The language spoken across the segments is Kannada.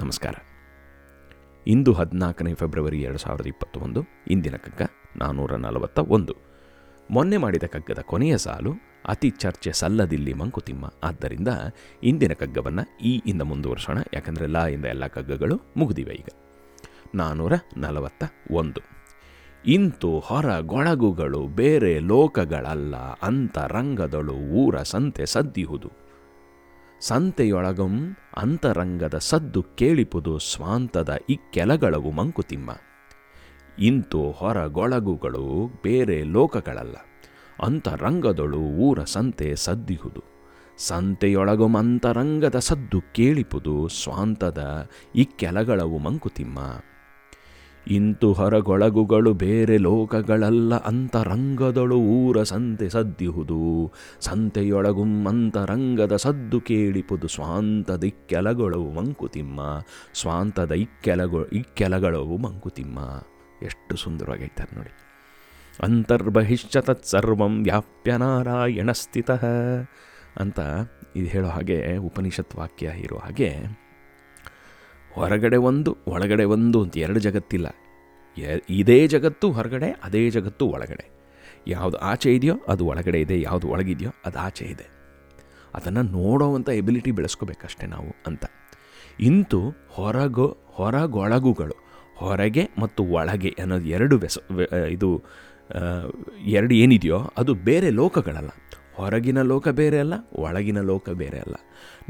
ನಮಸ್ಕಾರ. ಇಂದು ಹದಿನಾಲ್ಕನೇ ಫೆಬ್ರವರಿ ಎರಡು ಸಾವಿರದ ಇಪ್ಪತ್ತೊಂದು, ಇಂದಿನ ಕಗ್ಗ ನಾನ್ನೂರ ನಲವತ್ತ ಒಂದು. ಮೊನ್ನೆ ಮಾಡಿದ ಕಗ್ಗದ ಕೊನೆಯ ಸಾಲು ಅತಿ ಚರ್ಚೆ ಸಲ್ಲದಿಲ್ಲಿ ಮಂಕುತಿಮ್ಮ. ಆದ್ದರಿಂದ ಇಂದಿನ ಕಗ್ಗವನ್ನು ಈ ಇಂದ ಮುಂದುವರ್ಸೋಣ. ಯಾಕಂದರೆ ಲಾ ಇಂದ ಎಲ್ಲ ಕಗ್ಗಗಳು ಮುಗಿದಿವೆ ಈಗ. ನಾನ್ನೂರ ನಲವತ್ತ ಒಂದು. ಇಂತು ಹೊರ ಗೊಳಗುಗಳು ಬೇರೆ ಲೋಕಗಳಲ್ಲ, ಅಂತರಂಗದಳು ಊರ ಸಂತೆ ಸದ್ದಿಹುದು. ಸಂತೆಯೊಳಗಂ ಅಂತರಂಗದ ಸದ್ದು ಕೇಳಿಪುದು ಸ್ವಾಂತದ ಇಕ್ಕೆಲಗಳವು ಮಂಕುತಿಮ್ಮ. ಇಂತು ಹೊರಗೊಳಗುಗಳು ಬೇರೆ ಲೋಕಗಳಲ್ಲ. ಅಂತರಂಗದೊಳು ಊರ ಸಂತೆ ಸದ್ದಿಹುದು. ಸಂತೆಯೊಳಗಂ ಅಂತರಂಗದ ಸದ್ದು ಕೇಳಿಪುದು ಸ್ವಾಂತದ ಇಕ್ಕೆಲಗಳವು ಮಂಕುತಿಮ್ಮ. ಇಂತು ಹೊರಗೊಳಗುಗಳು ಬೇರೆ ಲೋಕಗಳಲ್ಲ, ಅಂತರಂಗದಳು ಊರ ಸಂತೆ ಸದ್ದಿಹುದು. ಸಂತೆಯೊಳಗುಂ ಅಂತರಂಗದ ಸದ್ದು ಕೇಳಿಪುದು ಸ್ವಾಂತದ ಇಕ್ಕೆಲಗಳವು ಮಂಕುತಿಮ್ಮ. ಸ್ವಾಂತದ ಇಕ್ಕೆಲಗಳು ಇಕ್ಕೆಲಗಳವು ಮಂಕುತಿಮ್ಮ. ಎಷ್ಟು ಸುಂದರವಾಗೈತಾರೆ ನೋಡಿ. ಅಂತರ್ಬಹಿಶ್ಚ ತತ್ಸರ್ವಂ ವ್ಯಾಪ್ಯ ನಾರಾಯಣ ಸ್ಥಿತ ಅಂತ ಇದು ಹೇಳೋ ಹಾಗೆ ಉಪನಿಷತ್ ವಾಕ್ಯ ಇರೋ ಹಾಗೆ ಹೊರಗಡೆ ಒಂದು, ಒಳಗಡೆ ಒಂದು ಅಂತ ಎರಡು ಜಗತ್ತಿಲ್ಲ. ಇದೇ ಜಗತ್ತು ಹೊರಗಡೆ, ಅದೇ ಜಗತ್ತು ಒಳಗಡೆ. ಯಾವುದು ಆಚೆ ಇದೆಯೋ ಅದು ಒಳಗಡೆ ಇದೆ, ಯಾವುದು ಒಳಗಿದೆಯೋ ಅದು ಆಚೆ ಇದೆ. ಅದನ್ನು ನೋಡೋವಂಥ ಎಬಿಲಿಟಿ ಬೆಳೆಸ್ಕೋಬೇಕಷ್ಟೇ ನಾವು ಅಂತ. ಇಂತು ಹೊರಗೊ, ಹೊರಗೊಳಗುಗಳು, ಹೊರಗೆ ಮತ್ತು ಒಳಗೆ ಅನ್ನೋದು ಎರಡು ಬೆಸ ಇದು ಎರಡು ಏನಿದೆಯೋ ಅದು ಬೇರೆ ಲೋಕಗಳಲ್ಲ. ಹೊರಗಿನ ಲೋಕ ಬೇರೆ ಅಲ್ಲ, ಒಳಗಿನ ಲೋಕ ಬೇರೆ ಅಲ್ಲ.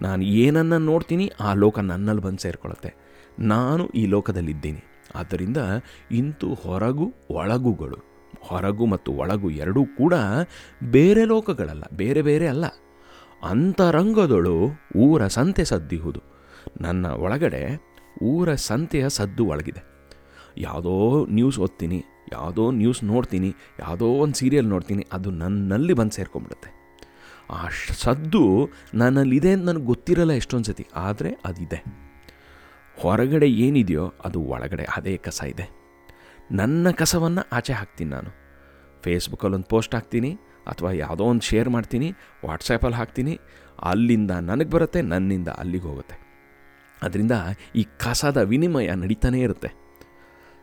ನಾನು ಏನನ್ನು ನೋಡ್ತೀನಿ, ಆ ಲೋಕ ನನ್ನಲ್ಲಿ ಬಂದು ಸೇರಿಕೊಳ್ಳುತ್ತೆ. ನಾನು ಈ ಲೋಕದಲ್ಲಿದ್ದೀನಿ. ಆದ್ದರಿಂದ ಇಂತು ಹೊರಗು ಒಳಗುಗಳು, ಹೊರಗು ಮತ್ತು ಒಳಗು ಎರಡೂ ಕೂಡ ಬೇರೆ ಲೋಕಗಳಲ್ಲ, ಬೇರೆ ಬೇರೆ ಅಲ್ಲ. ಅಂತರಂಗದಳು ಊರ ಸಂತೆ ಸದ್ದಿಹುದು. ನನ್ನ ಒಳಗಡೆ ಊರ ಸಂತೆಯ ಸದ್ದು ಒಳಗಿದೆ. ಯಾವುದೋ ನ್ಯೂಸ್ ಓದ್ತೀನಿ, ಯಾವುದೋ ನ್ಯೂಸ್ ನೋಡ್ತೀನಿ, ಯಾವುದೋ ಒಂದು ಸೀರಿಯಲ್ ನೋಡ್ತೀನಿ, ಅದು ನನ್ನಲ್ಲಿ ಬಂದು ಸೇರ್ಕೊಂಡ್ಬಿಡುತ್ತೆ. ಆ ಸದ್ದು ನನ್ನಲ್ಲಿದೆ ಅಂತ ನನಗೆ ಗೊತ್ತಿರಲ್ಲ ಎಷ್ಟೊಂದು ಸತಿ, ಆದರೆ ಅದಿದೆ. ಹೊರಗಡೆ ಏನಿದೆಯೋ ಅದು ಒಳಗಡೆ ಅದೇ ಕಸ ಇದೆ. ನನ್ನ ಕಸವನ್ನು ಆಚೆ ಹಾಕ್ತೀನಿ ನಾನು. ಫೇಸ್ಬುಕ್ಕಲ್ಲಿ ಒಂದು ಪೋಸ್ಟ್ ಹಾಕ್ತೀನಿ, ಅಥವಾ ಯಾವುದೋ ಒಂದು ಶೇರ್ ಮಾಡ್ತೀನಿ ವಾಟ್ಸಪ್ಪಲ್ಲಿ ಹಾಕ್ತೀನಿ, ಅಲ್ಲಿಂದ ನನಗೆ ಬರುತ್ತೆ, ನನ್ನಿಂದ ಅಲ್ಲಿಗೆ ಹೋಗುತ್ತೆ. ಅದರಿಂದ ಈ ಕಸದ ವಿನಿಮಯ ನಡೀತಾನೇ ಇರುತ್ತೆ.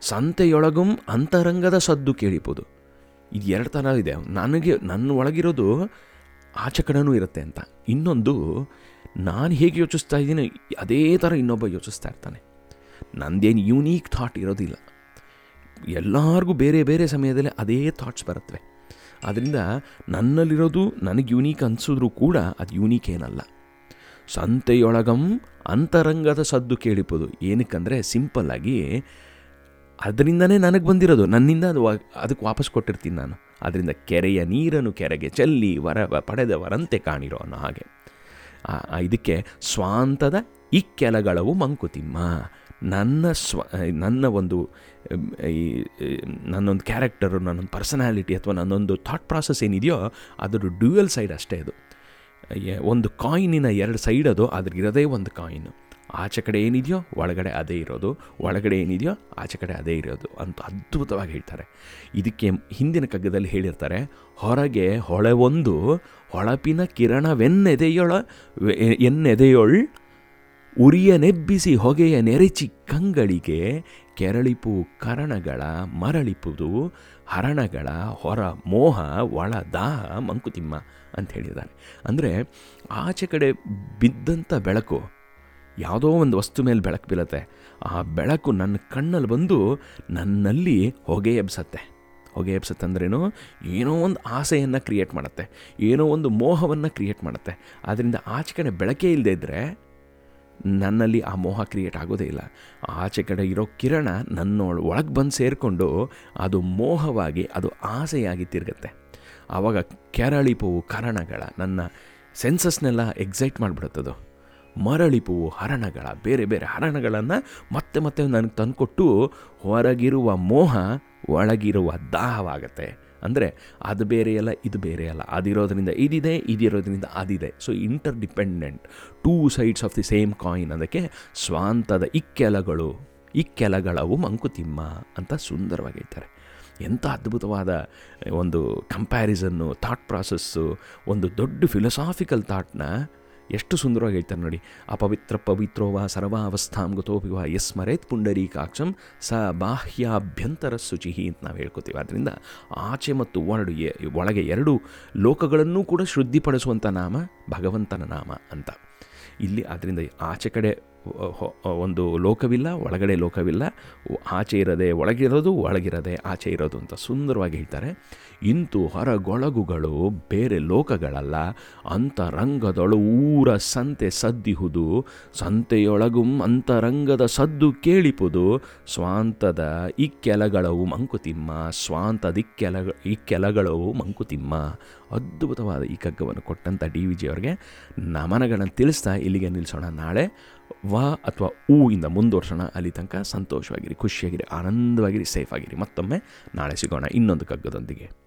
ಸಂತೆಯೊಳಗೂ ಅಂತರಂಗದ ಸದ್ದು ಕೇಳಿಬೋದು ಇದು ಎರಡು ಥರ ಇದೆ. ನನಗೆ ನನ್ನ ಒಳಗಿರೋದು ಆಚೆ ಕಡೆನೂ ಇರುತ್ತೆ ಅಂತ. ಇನ್ನೊಂದು, ನಾನು ಹೇಗೆ ಯೋಚಿಸ್ತಾ ಇದ್ದೀನಿ, ಅದೇ ಥರ ಇನ್ನೊಬ್ಬ ಯೋಚಿಸ್ತಾ ಇರ್ತಾನೆ. ನಂದೇನು ಯೂನೀಕ್ ಥಾಟ್ ಇರೋದಿಲ್ಲ. ಎಲ್ಲರಿಗೂ ಬೇರೆ ಬೇರೆ ಸಮಯದಲ್ಲಿ ಅದೇ ಥಾಟ್ಸ್ ಬರುತ್ತವೆ. ಆದ್ದರಿಂದ ನನ್ನಲ್ಲಿರೋದು ನನಗೆ ಯೂನೀಕ್ ಅನಿಸಿದ್ರೂ ಕೂಡ ಅದು ಯೂನೀಕ್ ಏನಲ್ಲ. ಸಂತೆಯೊಳಗಂ ಅಂತರಂಗದ ಸದ್ದು ಕೇಳಿಪೋದು ಏನಕ್ಕಂದರೆ ಸಿಂಪಲ್ಲಾಗಿ, ಅದರಿಂದನೇ ನನಗೆ ಬಂದಿರೋದು. ನನ್ನಿಂದ ಅದು ಅದಕ್ಕೆ ವಾಪಸ್ ಕೊಟ್ಟಿರ್ತೀನಿ ನಾನು. ಅದರಿಂದ ಕೆರೆಯ ನೀರನ್ನು ಕೆರೆಗೆ ಚೆಲ್ಲಿ ವರ ಪಡೆದವರಂತೆ ಕಾಣಿರೋ ಅನ್ನೋ ಹಾಗೆ. ಇದಕ್ಕೆ ಸ್ವಾಂತದ ಇಕ್ಕೆಲಗಳವು ಮಂಕುತಿಮ್ಮ. ನನ್ನ ಸ್ವ ನನ್ನ ಒಂದು ಈ, ನನ್ನೊಂದು ಕ್ಯಾರೆಕ್ಟರು ನನ್ನೊಂದು ಪರ್ಸನಾಲಿಟಿ ಅಥವಾ ನನ್ನೊಂದು ಥಾಟ್ ಪ್ರಾಸೆಸ್ ಏನಿದೆಯೋ ಅದರ ಡ್ಯೂಯಲ್ ಸೈಡ್ ಅಷ್ಟೇ ಅದು. ಒಂದು ಕಾಯಿನಿನ ಎರಡು ಸೈಡ್ ಅದು ಅದ್ರಿಗಿರೋದೇ ಒಂದು ಕಾಯಿನ್. ಆಚೆ ಕಡೆ ಏನಿದೆಯೋ ಒಳಗಡೆ ಅದೇ ಇರೋದು, ಒಳಗಡೆ ಏನಿದೆಯೋ ಆಚೆ ಕಡೆ ಅದೇ ಇರೋದು ಅಂತ ಅದ್ಭುತವಾಗಿ ಹೇಳ್ತಾರೆ. ಇದಕ್ಕೆ ಹಿಂದಿನ ಕಗ್ಗದಲ್ಲಿ ಹೇಳಿರ್ತಾರೆ, ಹೊರಗೆ ಹೊಳೆ ಒಂದು, ಹೊಳಪಿನ ಕಿರಣವೆನ್ನೆದೆಯೊಳ ಎನ್ನೆದೆಯೊಳ್, ಉರಿಯ ನೆಬ್ಬಿಸಿ ಹೊಗೆಯ ನೆರೆಚಿ ಕಂಗಳಿಗೆ ಕೆರಳಿಪು ಕರಣಗಳ ಮರಳಿಪುದು, ಹರಣಗಳ ಹೊರ ಮೋಹ ಒಳ ದಾಹ ಮಂಕುತಿಮ್ಮ ಅಂತ ಹೇಳಿದ್ದಾರೆ. ಅಂದರೆ ಆಚೆ ಕಡೆ ಬಿದ್ದಂಥ ಬೆಳಕು ಯಾವುದೋ ಒಂದು ವಸ್ತು ಮೇಲೆ ಬೆಳಕು ಬೀಳುತ್ತೆ. ಆ ಬೆಳಕು ನನ್ನ ಕಣ್ಣಲ್ಲಿ ಬಂದು ನನ್ನಲ್ಲಿ ಹೊಗೆ ಎಬ್ಸತ್ತೆ. ಹೊಗೆ ಎಬ್ಸತ್ತೆ ಅಂದ್ರೇನು? ಏನೋ ಒಂದು ಆಸೆಯನ್ನು ಕ್ರಿಯೇಟ್ ಮಾಡುತ್ತೆ. ಏನೋ ಒಂದು ಮೋಹವನ್ನು ಕ್ರಿಯೇಟ್ ಮಾಡುತ್ತೆ. ಆದ್ದರಿಂದ ಆಚೆ ಕಡೆ ಬೆಳಕೇ ಇಲ್ಲದೆ ಇದ್ದರೆ ನನ್ನಲ್ಲಿ ಆ ಮೋಹ ಕ್ರಿಯೇಟ್ ಆಗೋದೇ ಇಲ್ಲ. ಆಚೆ ಕಡೆ ಇರೋ ಕಿರಣ ನನ್ನ ಒಳಗೆ ಬಂದು ಸೇರಿಕೊಂಡು ಅದು ಮೋಹವಾಗಿ, ಅದು ಆಸೆಯಾಗಿ ತಿರುಗುತ್ತೆ. ಆವಾಗ ಕೆರಳಿಪವು ಕರಣಗಳ, ನನ್ನ ಸೆನ್ಸಸ್ನೆಲ್ಲ ಎಕ್ಸೈಟ್ ಮಾಡಿಬಿಡುತ್ತದು. ಮರಳಿಪುವು ಹರಣಗಳ, ಬೇರೆ ಬೇರೆ ಹರಣಗಳನ್ನು ಮತ್ತೆ ಮತ್ತೆ ನನಗೆ ತಂದುಕೊಟ್ಟು ಹೊರಗಿರುವ ಮೋಹ ಒಳಗಿರುವ ದಾಹವಾಗತ್ತೆ. ಅಂದರೆ ಅದು ಬೇರೆ ಅಲ್ಲ, ಇದು ಬೇರೆ ಅಲ್ಲ. ಅದಿರೋದ್ರಿಂದ ಇದಿದೆ, ಇದಿರೋದ್ರಿಂದ ಅದಿದೆ. So interdependent two sides of the same coin ಅದಕ್ಕೆ ಸ್ವಾಂತದ ಇಕ್ಕೆಲಗಳು, ಇಕ್ಕೆಲಗಳವು ಮಂಕುತಿಮ್ಮ ಅಂತ ಸುಂದರವಾಗಿ ಹೇಳ್ತಾರೆ. ಎಂಥ ಅದ್ಭುತವಾದ ಒಂದು ಕಂಪ್ಯಾರಿಸನ್ನು ಥಾಟ್ ಪ್ರಾಸೆಸ್ಸು ಒಂದು ದೊಡ್ಡ ಫಿಲಸಾಫಿಕಲ್ ಥಾಟ್ನ ಎಷ್ಟು ಸುಂದರವಾಗಿ ಹೇಳ್ತಾರೆ ನೋಡಿ. ಅಪವಿತ್ರ ಪವಿತ್ರೋ ವಾ ಸರ್ವಾವಸ್ಥಾಂ ಗತೋಪಿ ಎಸ್ ಯಸ್ಮರೇತ್ ಪುಂಡರೀಕಾಕ್ಷಂ ಸ ಬಾಹ್ಯಾಭ್ಯಂತರ ಶುಚಿಹಿ ಅಂತ ನಾವು ಹೇಳ್ಕೊತೀವಿ. ಆದ್ದರಿಂದ ಆಚೆ ಮತ್ತು ಒಳಡು ಒಳಗೆ ಎರಡು ಲೋಕಗಳನ್ನೂ ಕೂಡ ಶುದ್ಧಿಪಡಿಸುವಂಥ ನಾಮ ಭಗವಂತನ ನಾಮ ಅಂತ. ಇಲ್ಲಿ ಆದ್ದರಿಂದ ಆಚೆ ಕಡೆ ಒಂದು ಲೋಕವಿಲ್ಲ, ಒಳಗಡೆ ಲೋಕವಿಲ್ಲ. ಆಚೆ ಇರದೆ ಒಳಗಿರೋದು, ಒಳಗಿರದೆ ಆಚೆ ಇರೋದು ಅಂತ ಸುಂದರವಾಗಿ ಹೇಳ್ತಾರೆ. ಇಂತು ಹೊರಗೊಳಗುಗಳು ಬೇರೆ ಲೋಕಗಳಲ್ಲ. ಅಂತರಂಗದೊಳು ಊರ ಸಂತೆ ಸದ್ದಿಹುದು. ಸಂತೆಯೊಳಗುಂ ಅಂತರಂಗದ ಸದ್ದು ಕೇಳಿಪುದು. ಸ್ವಾಂತದ ಇಕ್ಕೆಲಗಳವು ಮಂಕುತಿಮ್ಮ ಸ್ವಾಂತದಿಕ್ಕೆಲ ಇಕ್ಕೆಲಗಳವು ಮಂಕುತಿಮ್ಮ. ಅದ್ಭುತವಾದ ಈ ಕಗ್ಗವನ್ನು ಕೊಟ್ಟಂಥ ಡಿ ವಿ ಜಿ ಅವರಿಗೆ. ನಮನಗಳನ್ನು ತಿಳಿಸ್ತಾ ಇಲ್ಲಿಗೆ ನಿಲ್ಲಿಸೋಣ ನಾಳೆ. ವ ಅಥವಾ ಊ ಇಂದ ಮುಂದುವರ್ಸೋಣ, ಅಲ್ಲಿ ತನಕ ಸಂತೋಷವಾಗಿರಿ, ಖುಷಿಯಾಗಿರಿ, ಆನಂದವಾಗಿರಿ, ಸೇಫ್ ಆಗಿರಿ. ಮತ್ತೊಮ್ಮೆ ನಾಳೆ ಸಿಗೋಣ ಇನ್ನೊಂದು ಕಗ್ಗದೊಂದಿಗೆ.